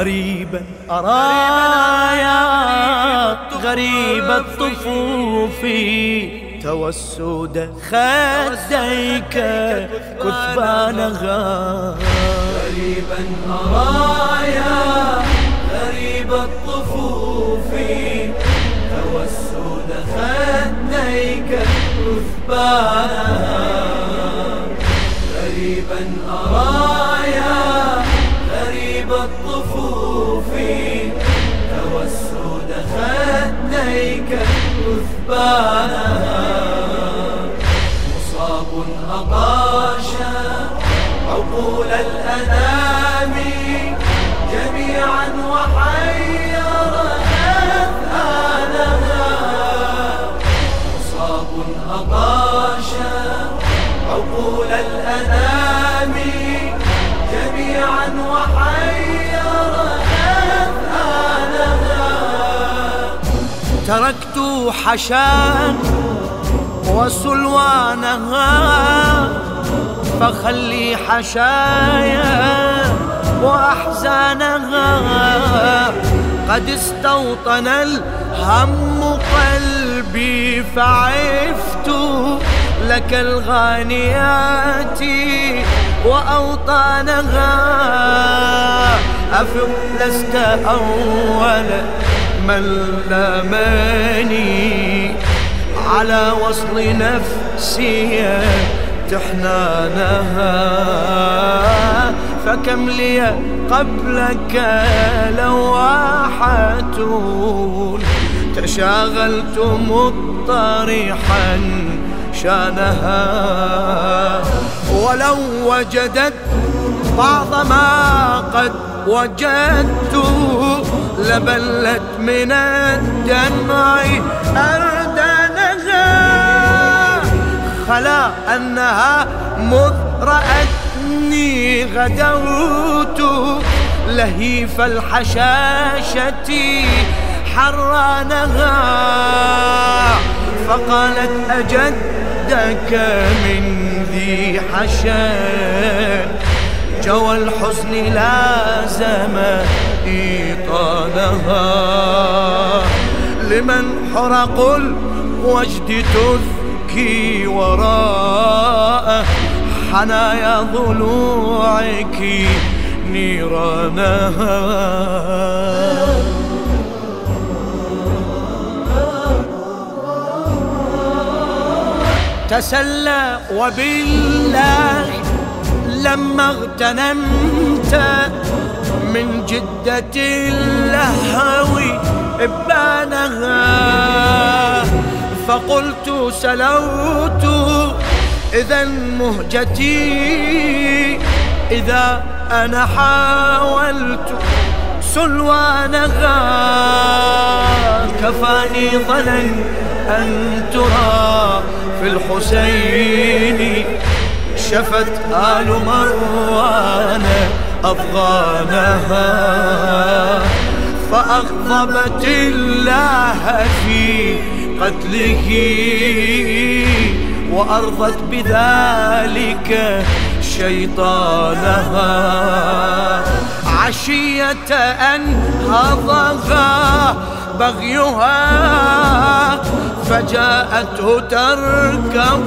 غريبا أرايا غريب الطفوف توسد خديك كثبانها غريبا أرايا غريب الطفوف. توسد خديك كثبانها غريبا أرايا غريب الطفوف. توسد خديك كثبانها مصاب أطاشا عقول الأنام. جميعا مصاب عقول الأنام. جميعا تركت حشان وسلوانها فخلي حشايا وأحزانها قد استوطن الهم قلبي فعفت لك الغانيات وأوطانها. أفق لست أول من لامني على وصل نفسي تحنانها. فكم لي قبلك لواحة تشاغلت مضطرحا شانها ولو وجدت بعض ما قد وجدت لبلت من الدمع خلا أنها مذ رأتني غدوت لهيف الحشاشة حرانها فقالت أجدك من ذي حشان جوى الحزن لازم إيطانها. لمن حرق الوجد تذكي وراء حنايا ضلوعك نيرانها. تسلى وبالله لما اغتنمت من جدة اللهو إبانها. فقلت سلوت إذا مهجتي إذا أنا حاولت سلوانها كفاني ظنا أن ترى في الحسين شفت آل مروان أفغانها. فأغضبت الله في قتله وأرضت بذلك شيطانها. عشية أن هضغى بغيها فجاءته تركب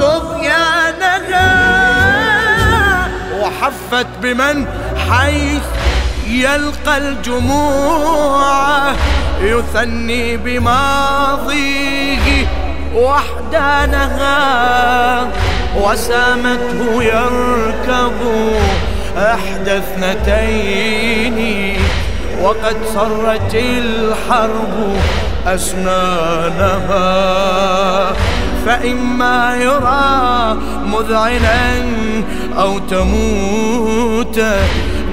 طغيانها وحفت بمن حيث يلقى الجموع يثني بماضيه وحدانها وسامته يركب إحدى اثنتين وقد صرت الحرب أسنانها فإما يرى مذعنا أو تموت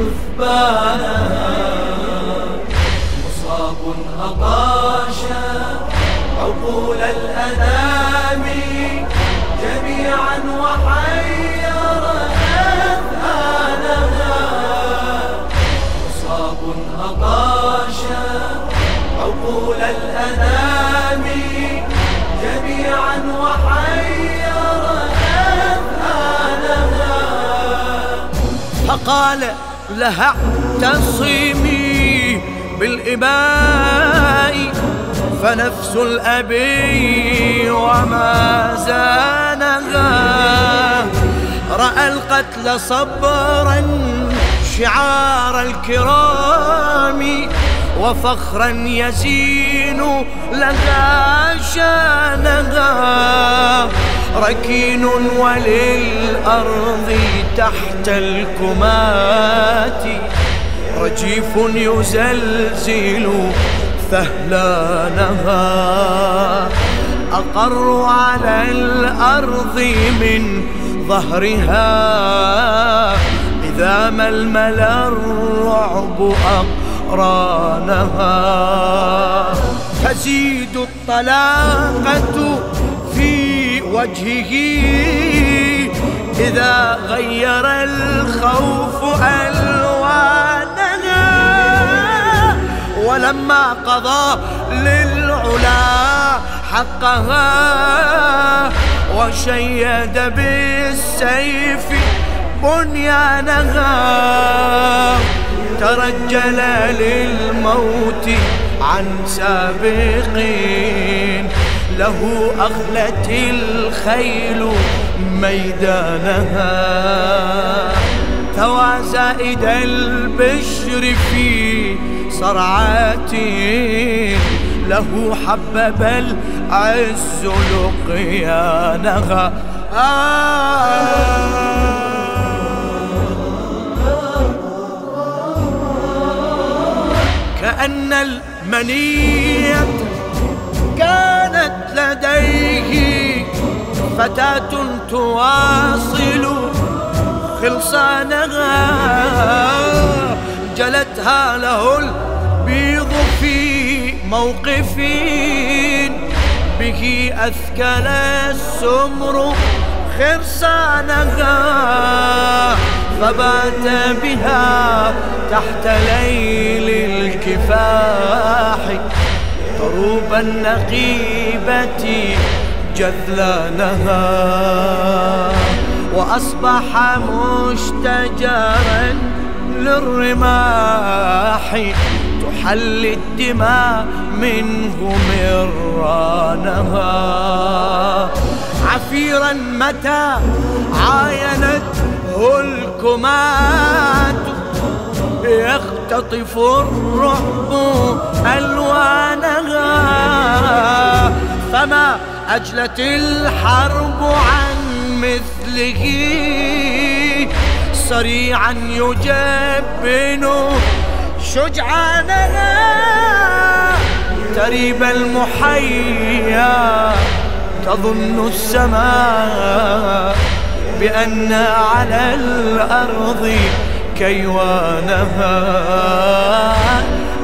كثبانا مصاب أطاشا عقول الأنام جميعا وحير أذهانها مصاب أطاشا عقول الأنام جميعا وحير أذهانها فقال لها اعتصمي بالإباء فنفس الأبي وما زانها. رأى القتل صبرا شعار الكرام وفخرا يزين لها شانها. ركين وللأرض تحت الكمات. رجيف يزلزل ثهلانها أقر على الأرض من ظهرها. إذا ما الرعب أقرانها. تزيد الطلاقة وجهه إذا غير الخوف ألوانها ولما قضى للعلا حقها وشيد بالسيف بنيانها ترجل للموت عن سابقين. له أخلت الخيل ميدانها. ثوى زائد البشر في صرعات له حبب العز لقيانها. كأن المنية كانت لديه فتاة تواصل خلصانها. جلتها له البيض في موقف به أثكل السمر خرسانها. فبات بها تحت ليل الكفاح ضروب النقيبة جذلانها وأصبح مشتجرا للرماح تحل الدماء منه مرانها. عفيرا متى عاينته الكمات يختطف الرعب ألوانها. فما أجلت الحرب عن مثله. سريعا يجبن شجعانها. تريب المحيا تظن السماء بأن على الأرض كيوانها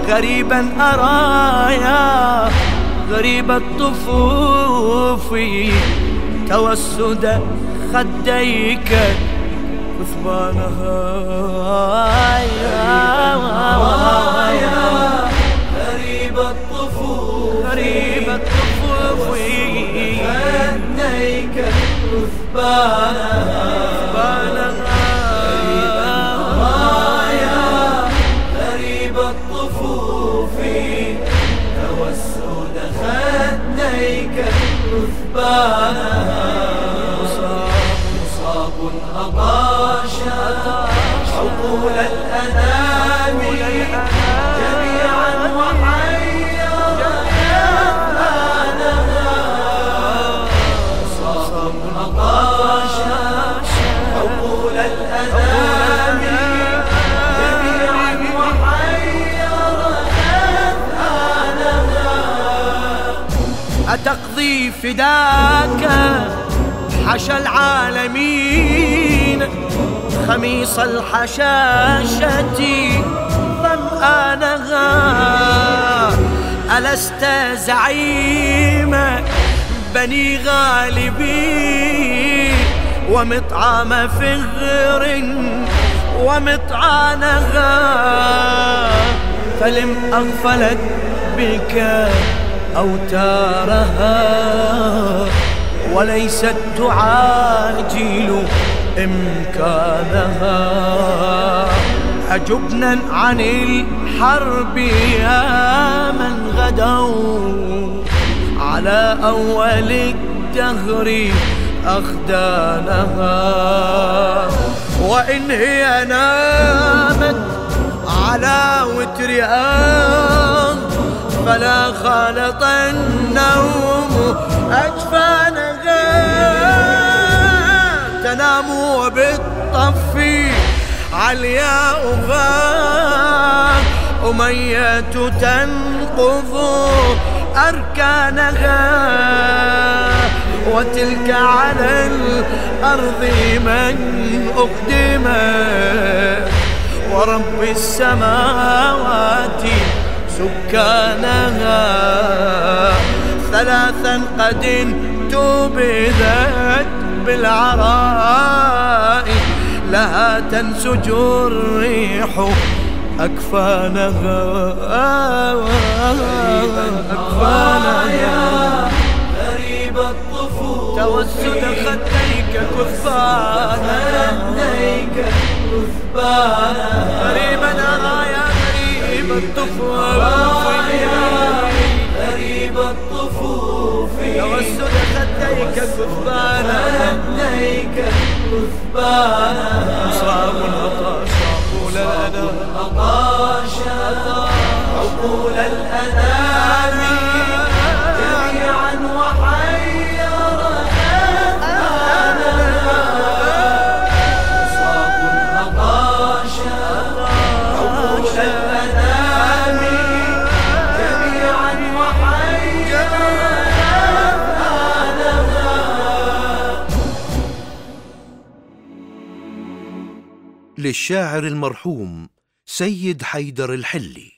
غريبا أرايا غريب الطفوف توسد خديك كثبانها مصاب أطاشا عقول الأنام فداك حشى العالمين. خميص الحشاشة ظمآنها ألست زعيم بني غالبي ومطعم فغر ومطعنها. فلم أغفلت بك أوتارها وليست تعاجل إمكانها. أجبنا عن الحرب يا من غدوا على أول الدهر أخدانها. وإن هي نامت على وترها فلا خالط النوم. أجفانها تنام وبالطف. علياء غاب أمية تنقض. أركانها وتلك على الأرض من أقدمت ورب السماوات سكانها. ثلاثا قد انتبذت بالعراء لها تنسج الريح أكفانها. أكفانها. غريب الطفوف توسد خديك كثبانا. خديك كثبانا. غريبا أرى يا غريب الطفوف توسد خديك كثبانا خديك كثبانا عقول الأنام للشاعر المرحوم سيد حيدر الحلي.